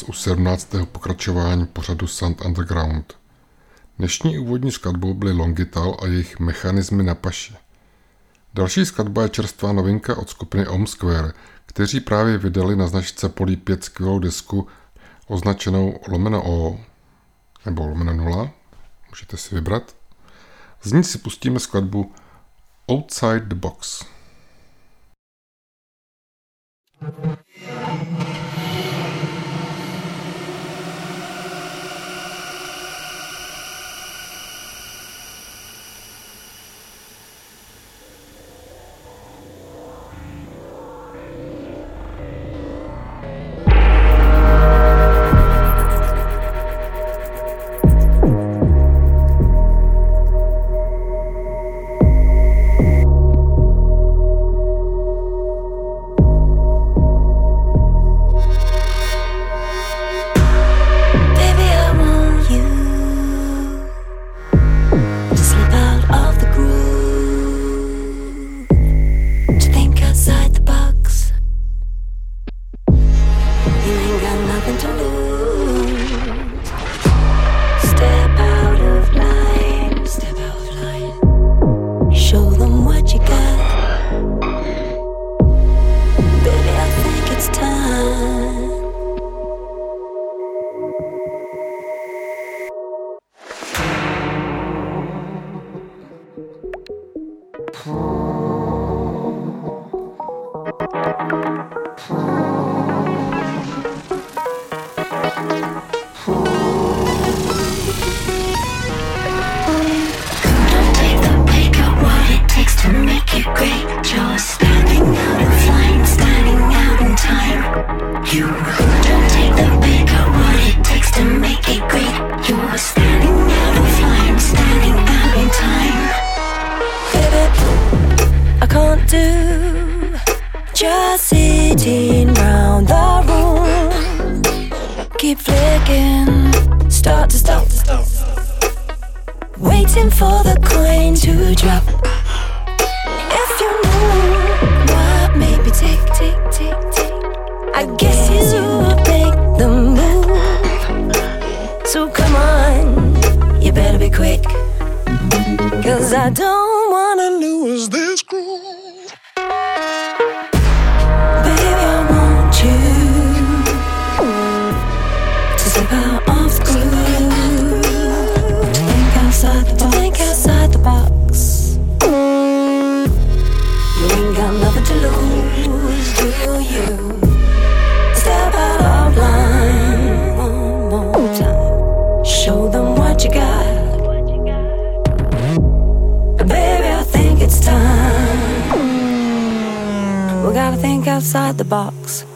Vás u 17. pokračování pořadu Sand Underground. Dnešní úvodní skladbou byly Longital a jejich mechanismy na paši. Další skladba je čerstvá novinka od skupiny Om Square, kteří právě vydali na značce Poly 5 skvělou desku označenou lomeno O nebo lomeno 0, můžete si vybrat. Z ní si pustíme skladbu Outside the Box. thank you outside the box.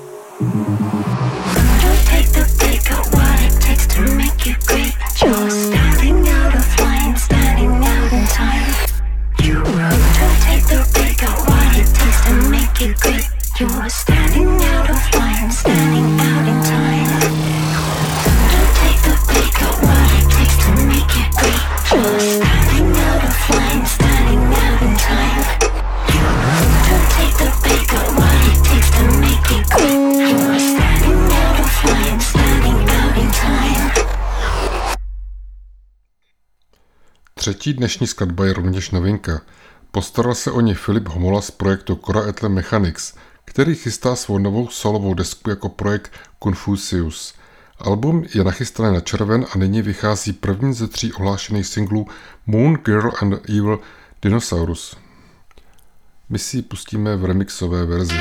Třetí dnešní skladba je rovněž novinka. Postaral se o ně Filip Homola z projektu Cora Etle Mechanics, který chystá svou novou solovou desku jako projekt Confucius. Album je nachystané na červen a nyní vychází první ze tří ohlášených singlů Moon Girl and Evil Dinosaurus. My si ji pustíme v remixové verzi.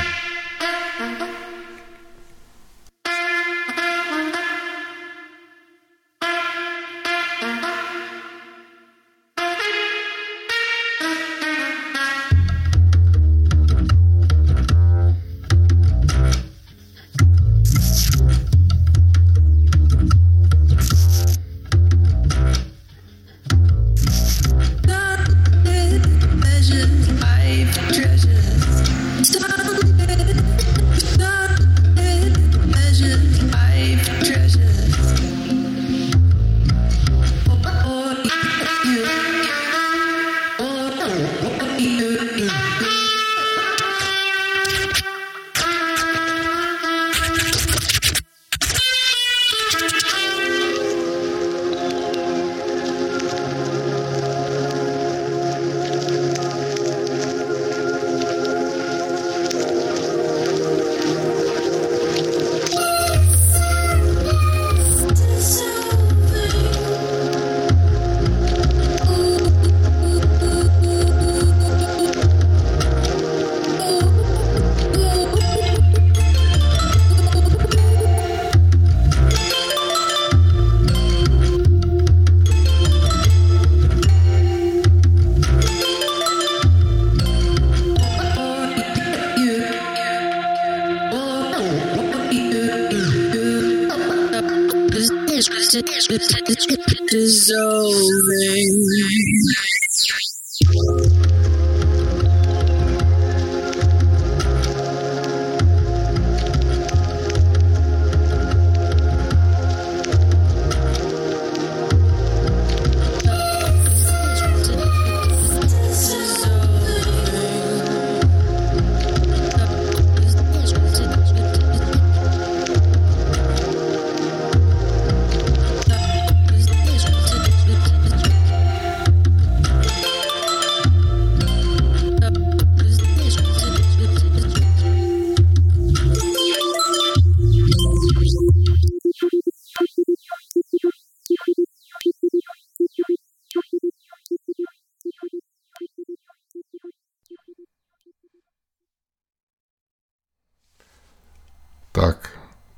zone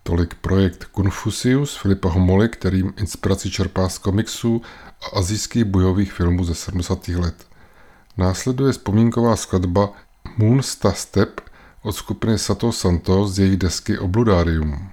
tolik projekt Confucius Filipa Homoly, kterým inspiraci čerpá z komiksů a azijských bojových filmů ze 70. let. Následuje vzpomínková skladba Moon Star Step od skupiny Sato Santo z jejich desky Obludarium.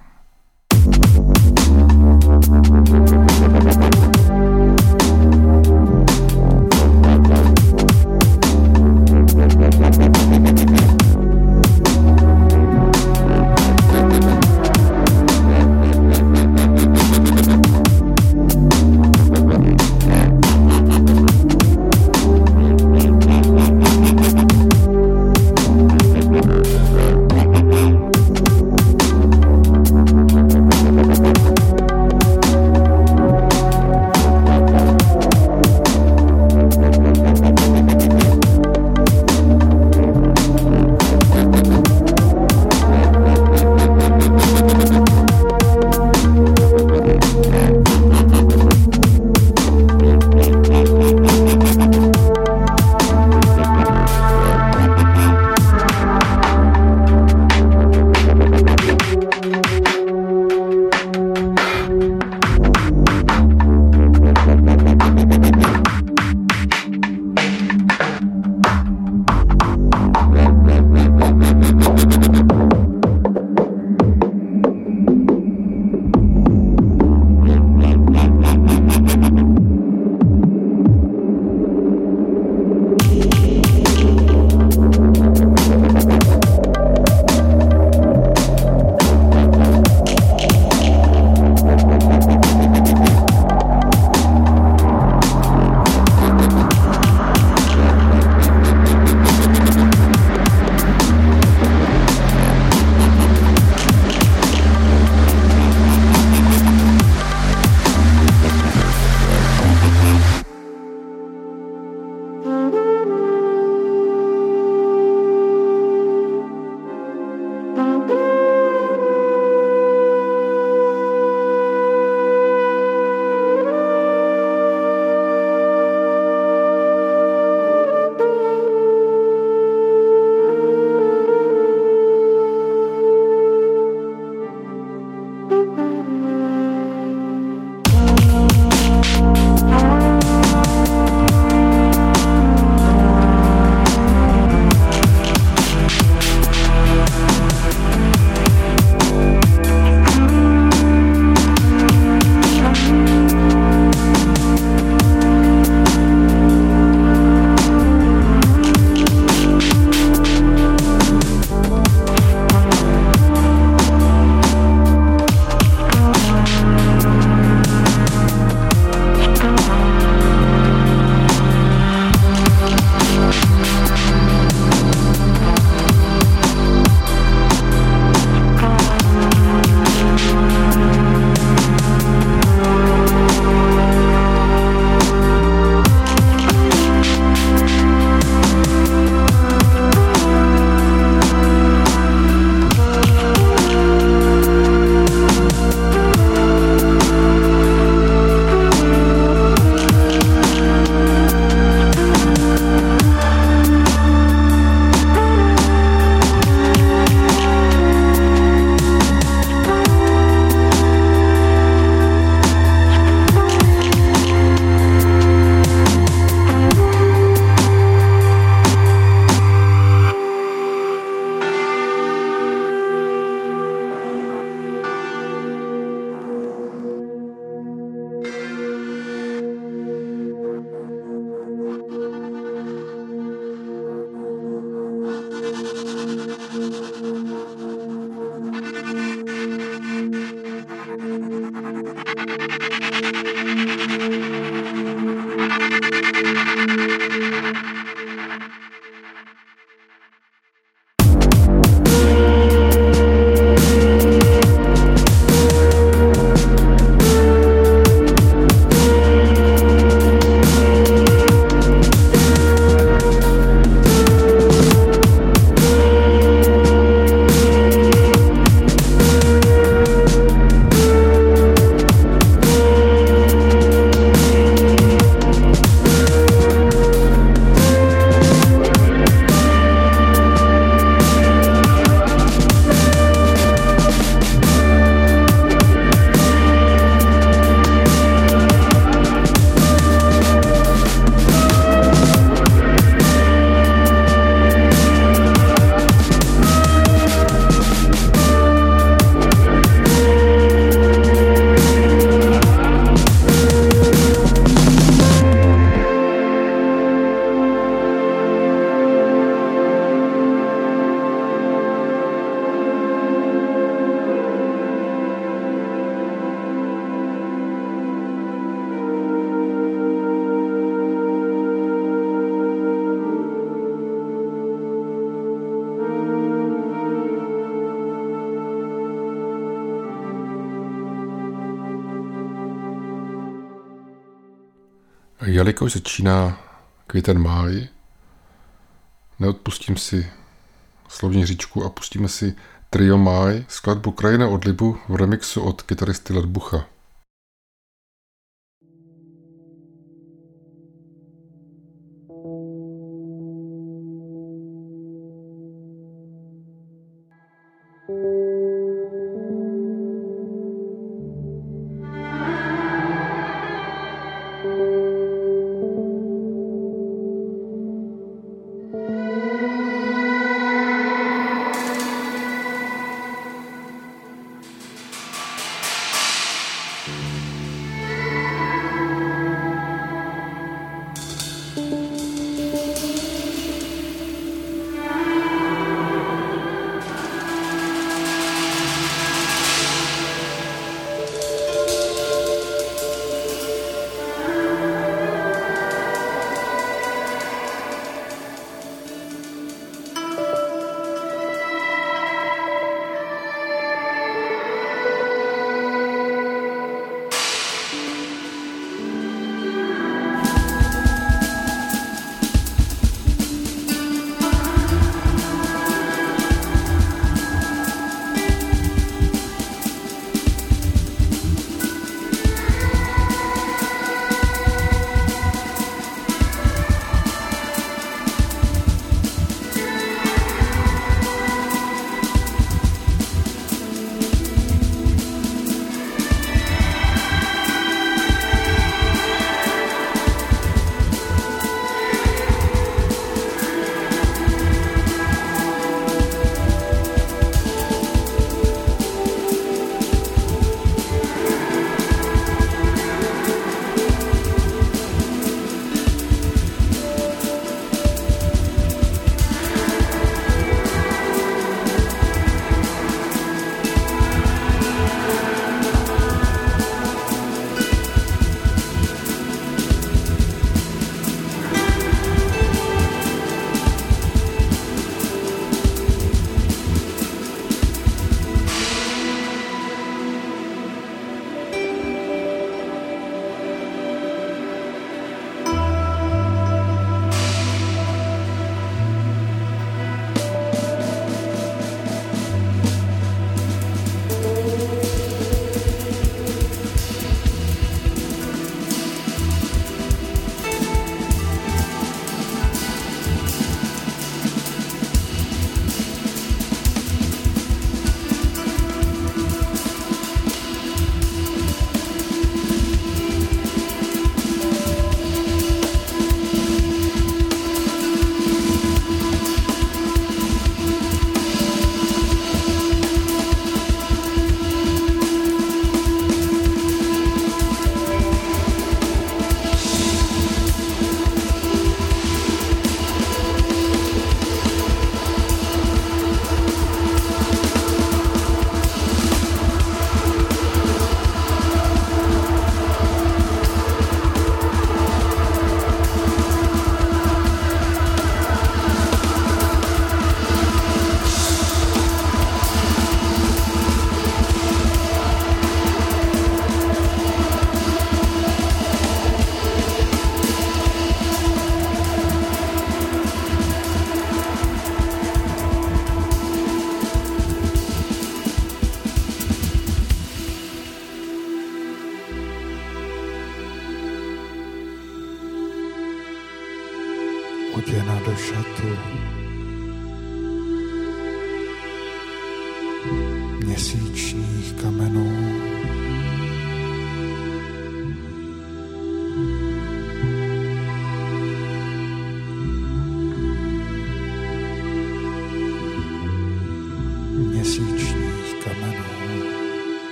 Jelikož začíná květen máj, neodpustím si slovní říčku a pustíme si Trio Máj, skladbu Krajina odlibu v remixu od kytaristy Ledbucha.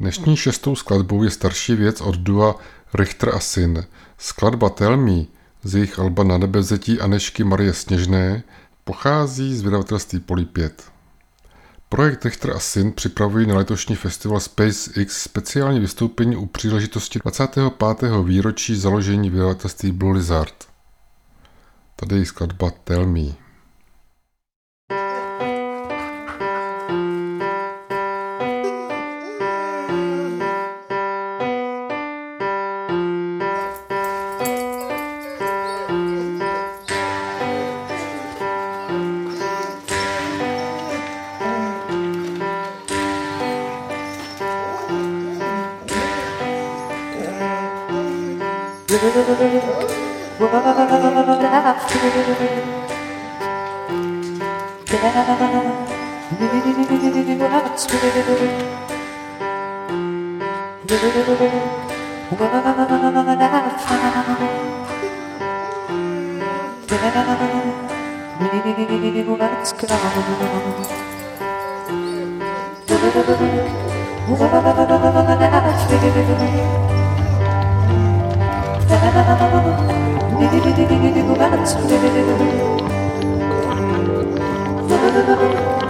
Dnešní šestou skladbou je starší věc od dua Richter a syn. Skladba Tell Me z jejich alba Na nebezetí Anešky Marie Sněžné pochází z vydavatelství Poli 5. Projekt Richter a syn připravují na letošní festival SpaceX speciální vystoupení u příležitosti 25. výročí založení vydavatelství Blue Lizard. Tady je skladba Tell Me. Let's go.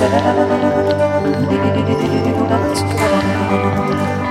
Thank you.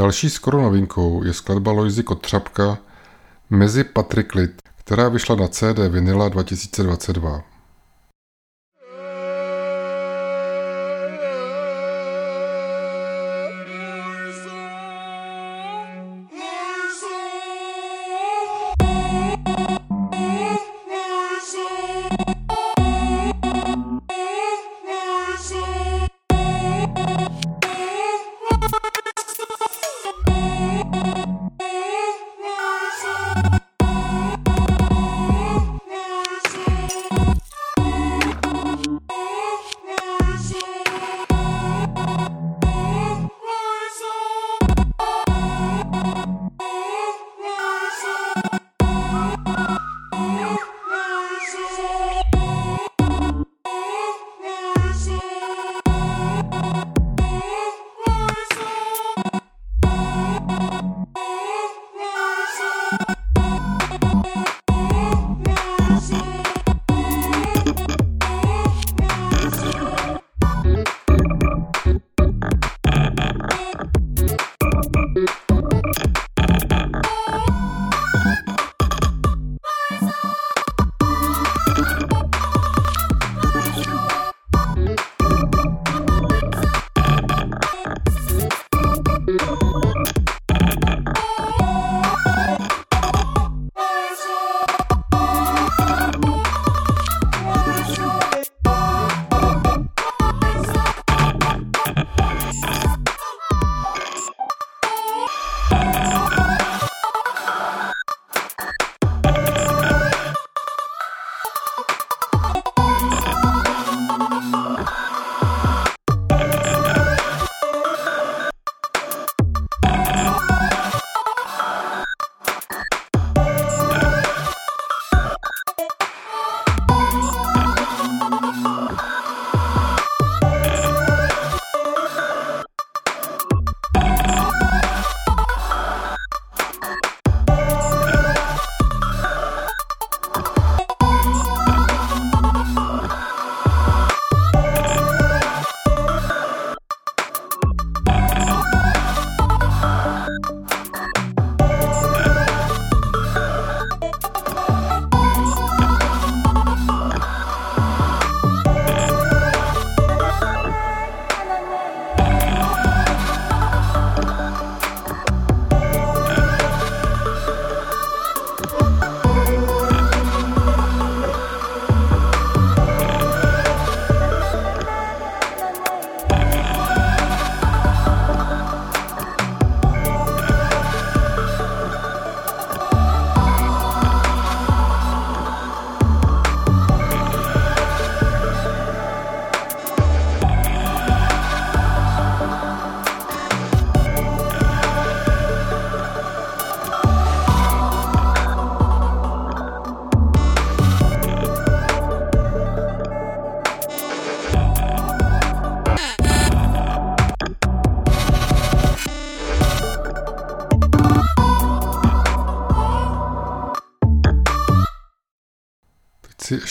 Další skoro novinkou je skladba Loisy Kotřapka Mezi Patriklit, která vyšla na CD Vinila 2022.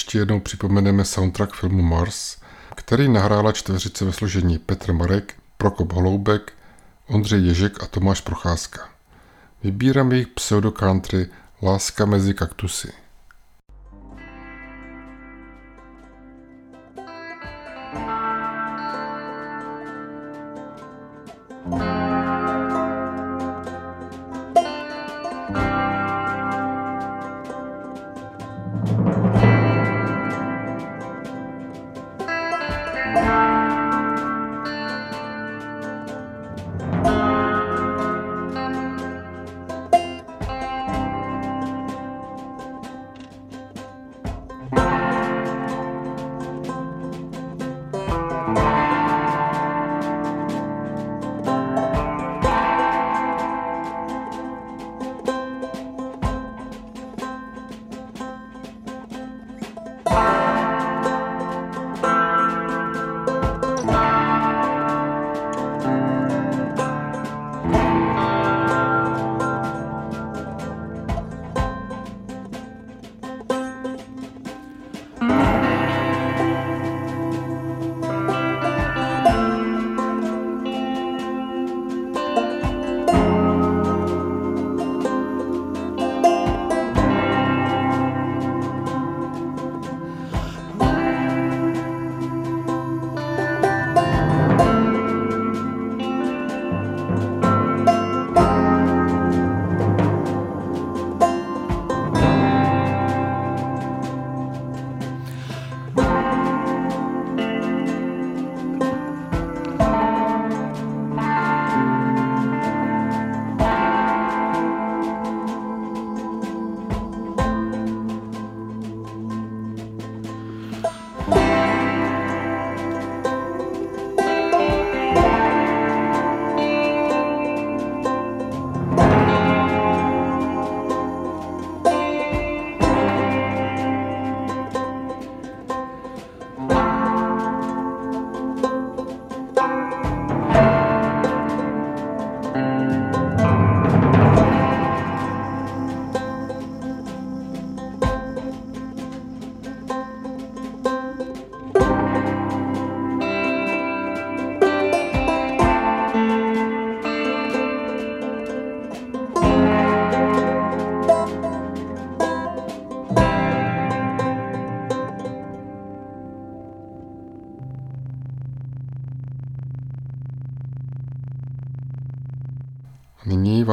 ještě jednou připomeneme soundtrack filmu Mars, který nahrála čtveřice ve složení Petr Marek, Prokop Holoubek, Ondřej Ježek a Tomáš Procházka. Vybírám jejich pseudo-country Láska mezi kaktusy.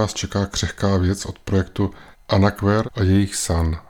nás čeká křehká věc od projektu Anakver a jejich San.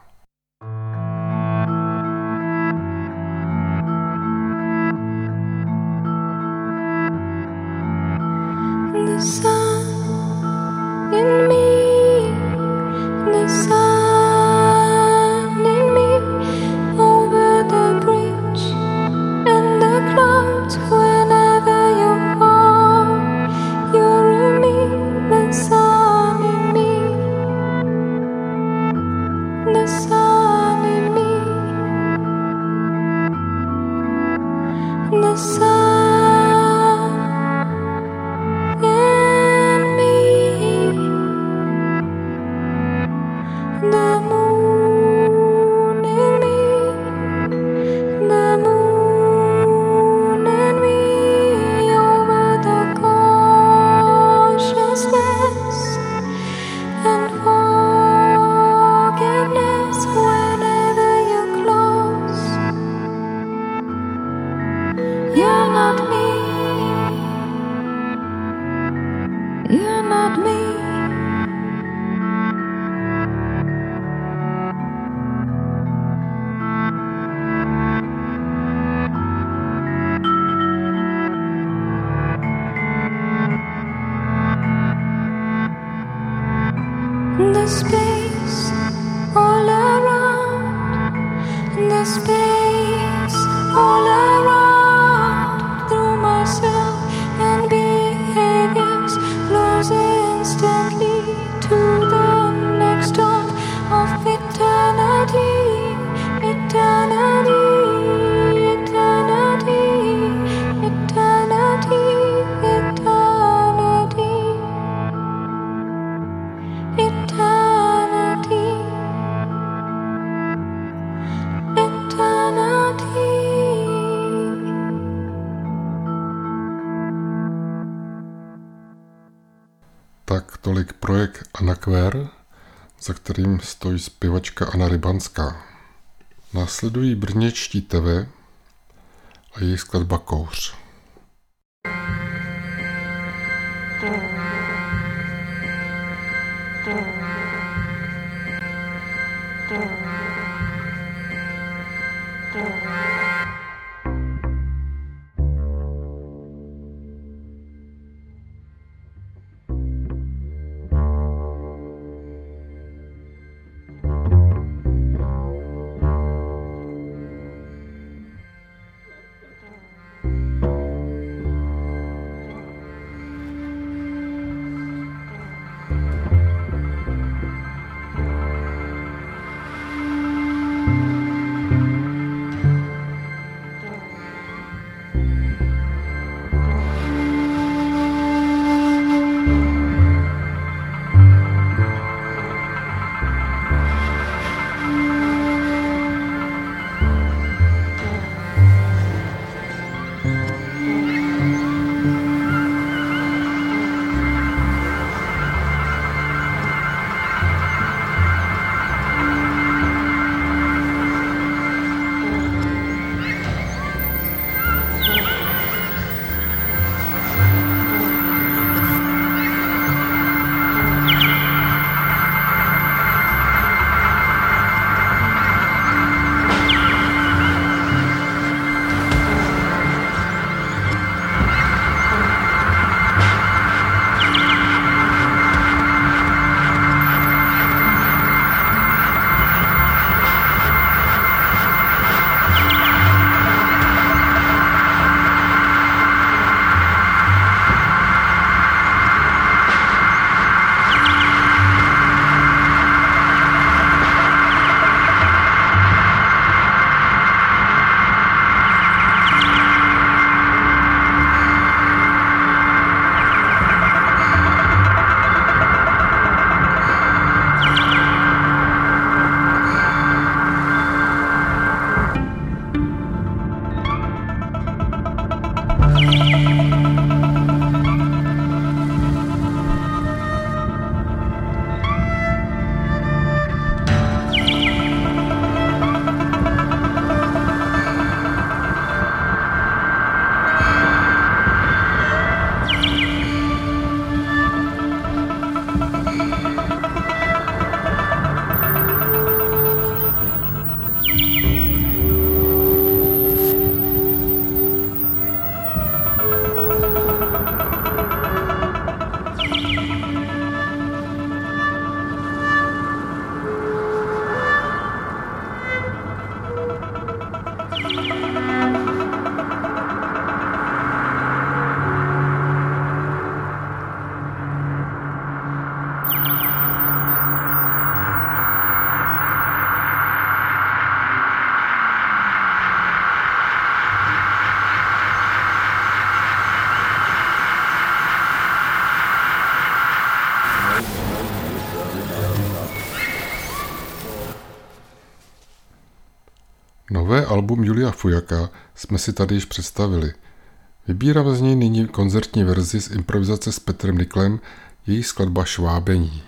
režisérují zpěvačka Anna Rybanská. Následují brněčtí TV a její skladba Kouř. Album Julia Fujaka jsme si tady již představili. Vybírám z něj nyní koncertní verzi z improvizace s Petrem Niklem, její skladba Švábení.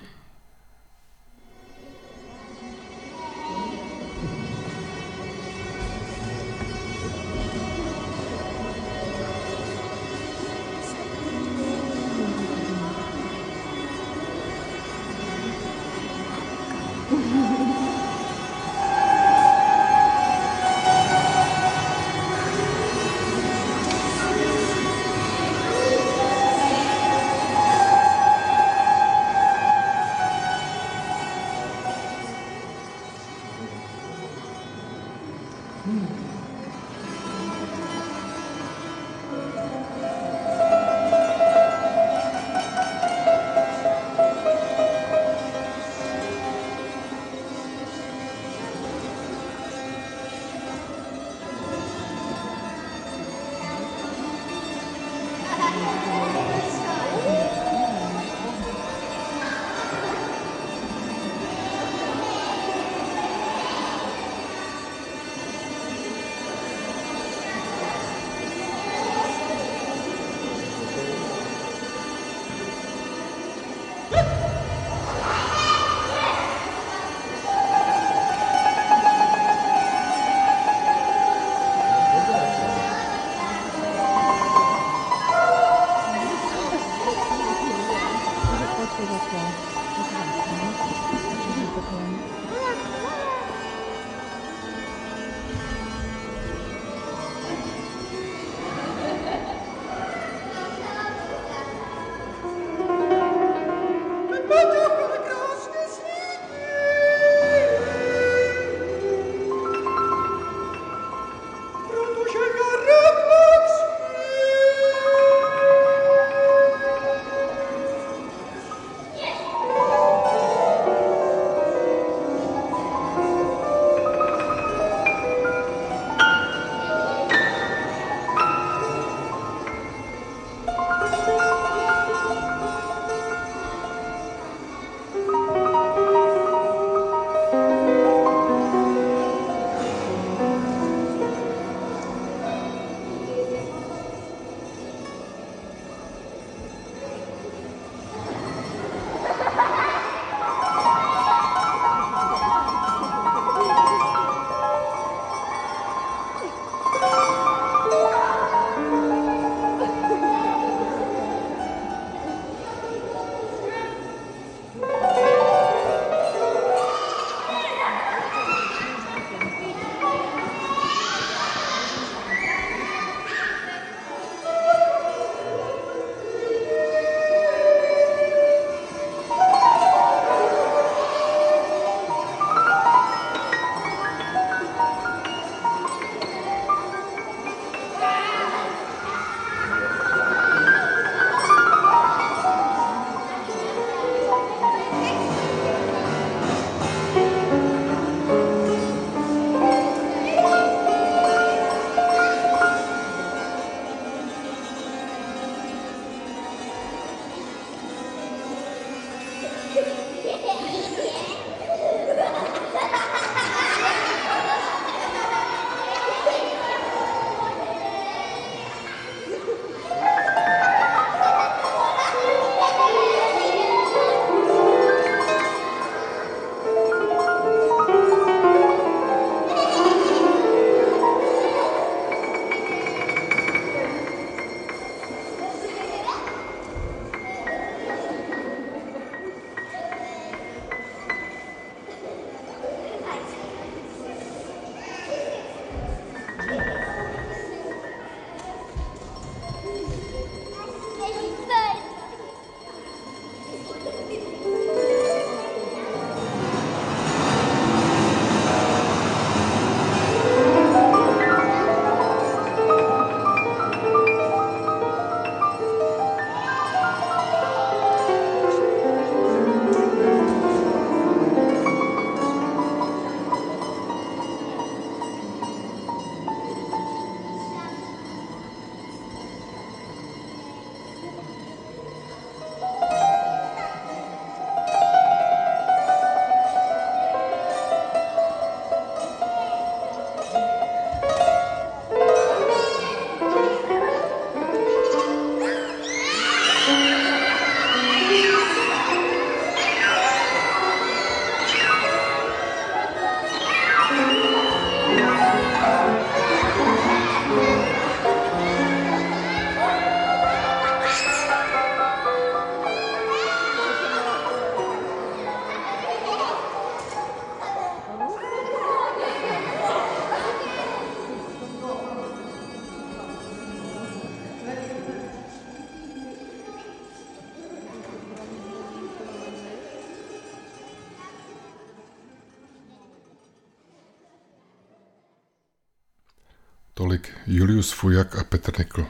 Julius Fujak a Petr Nikl.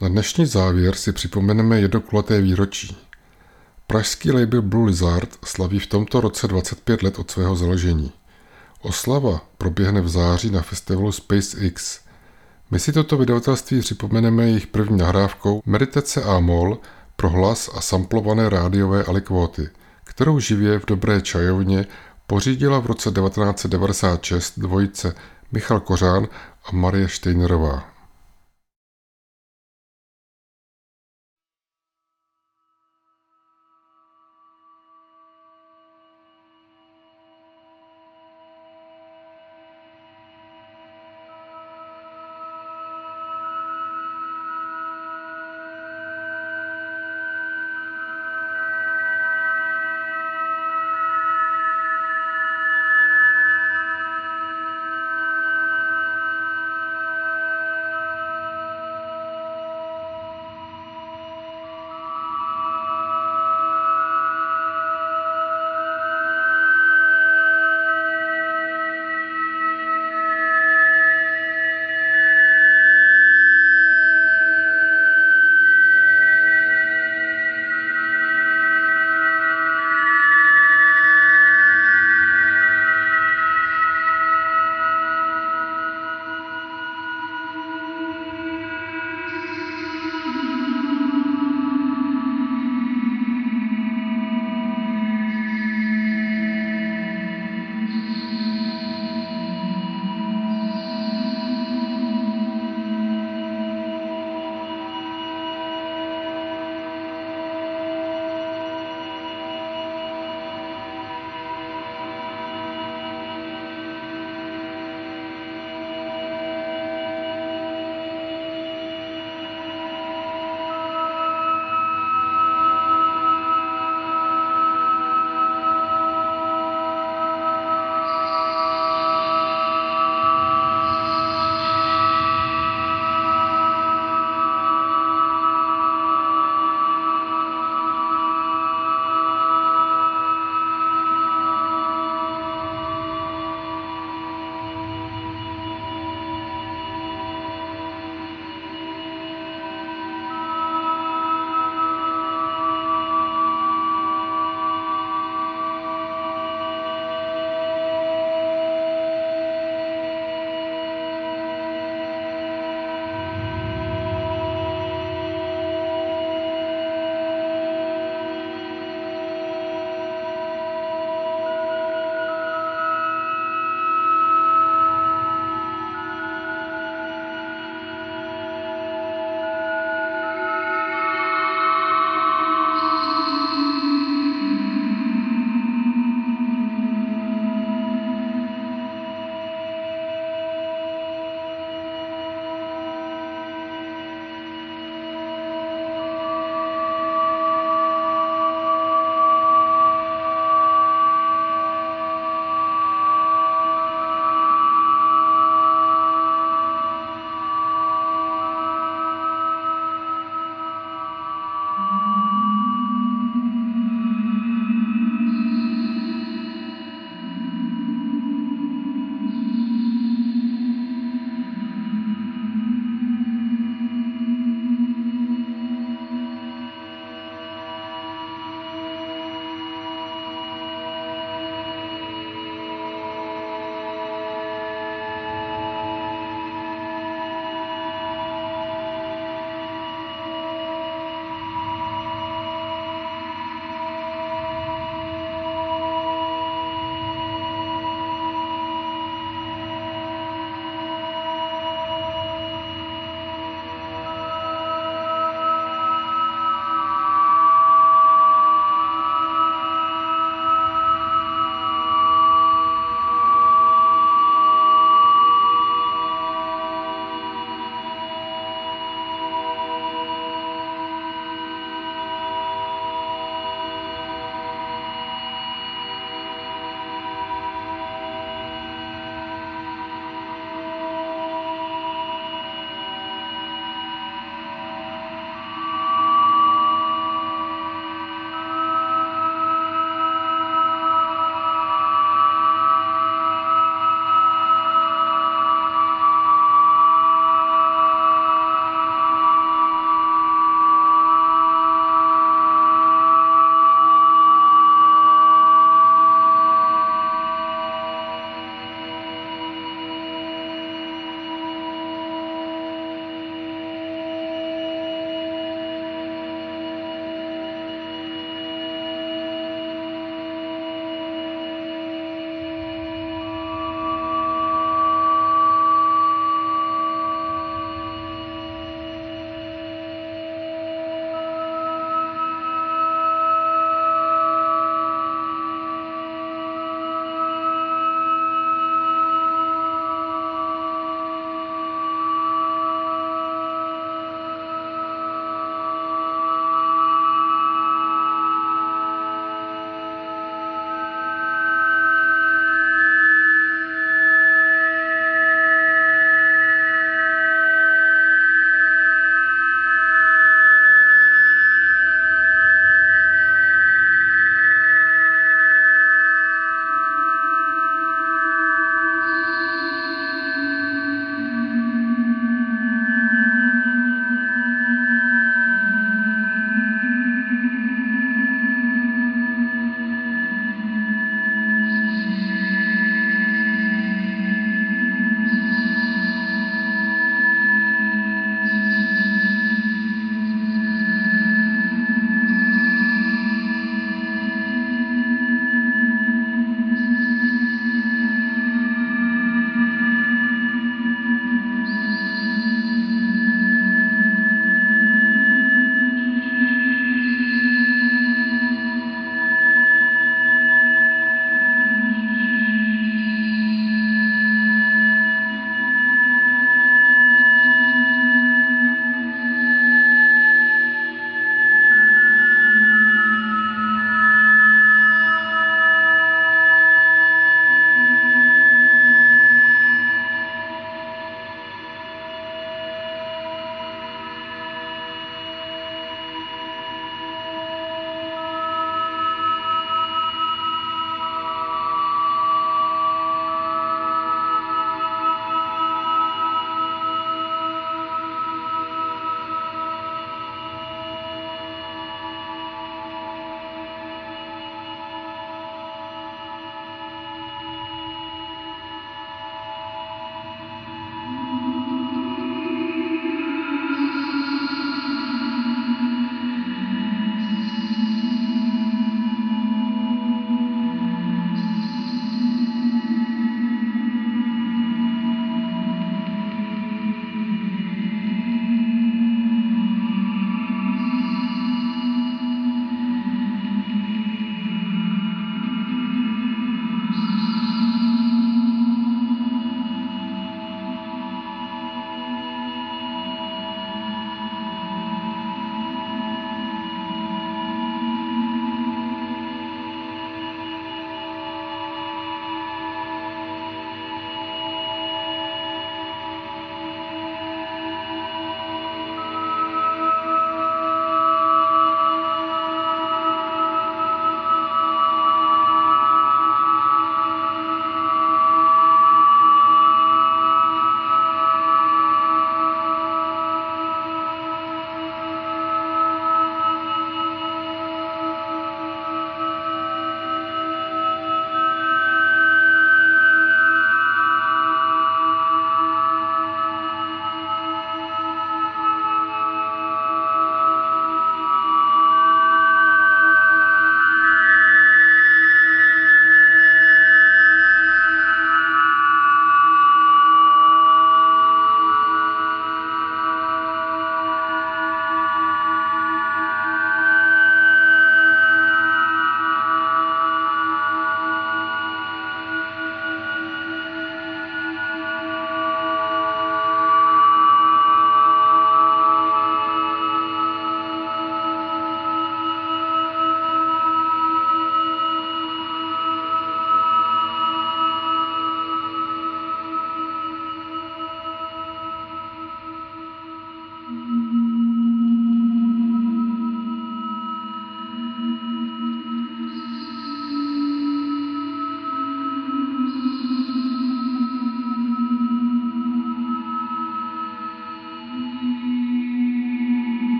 Na dnešní závěr si připomeneme jedno kulaté výročí. Pražský label Blue Lizard slaví v tomto roce 25 let od svého založení. Oslava proběhne v září na festivalu SpaceX. My si toto vydavatelství připomeneme jejich první nahrávkou Meditace a mol pro hlas a samplované rádiové alikvóty, kterou živě v Dobré čajovně pořídila v roce 1996 dvojice Michal Kořán a Marie Steinerová.